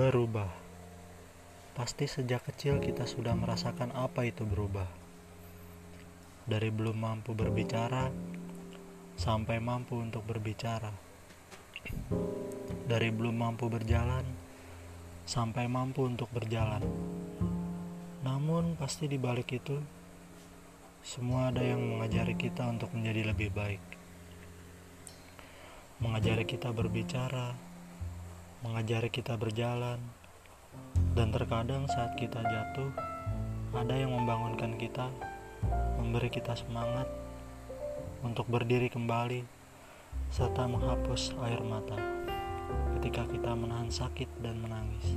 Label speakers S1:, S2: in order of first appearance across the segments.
S1: berubah. Pasti sejak kecil kita sudah merasakan apa itu berubah. Dari belum mampu berbicara sampai mampu untuk berbicara. Dari belum mampu berjalan sampai mampu untuk berjalan. Namun pasti di balik itu semua ada yang mengajari kita untuk menjadi lebih baik. Mengajari kita berbicara, mengajari kita berjalan, dan terkadang saat kita jatuh, ada yang membangunkan kita, memberi kita semangat untuk berdiri kembali, serta menghapus air mata ketika kita menahan sakit dan menangis.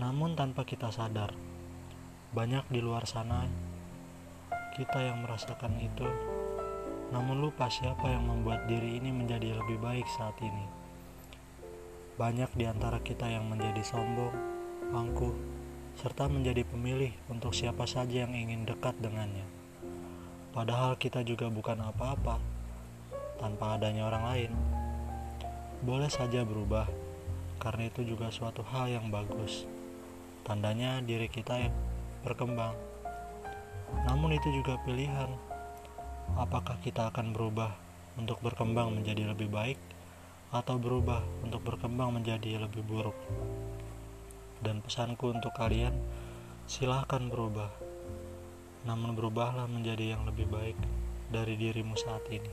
S1: Namun tanpa kita sadar, banyak di luar sana kita yang merasakan itu, namun lupa siapa yang membuat diri ini menjadi lebih baik saat ini. Banyak di antara kita yang menjadi sombong, angkuh, serta menjadi pemilih untuk siapa saja yang ingin dekat dengannya. Padahal kita juga bukan apa-apa tanpa adanya orang lain. Boleh saja berubah, karena itu juga suatu hal yang bagus. Tandanya diri kita yang berkembang. Namun itu juga pilihan. Apakah kita akan berubah untuk berkembang menjadi lebih baik? Atau berubah untuk berkembang menjadi lebih buruk. Dan pesanku untuk kalian, silahkan berubah. Namun berubahlah menjadi yang lebih baik dari dirimu saat ini.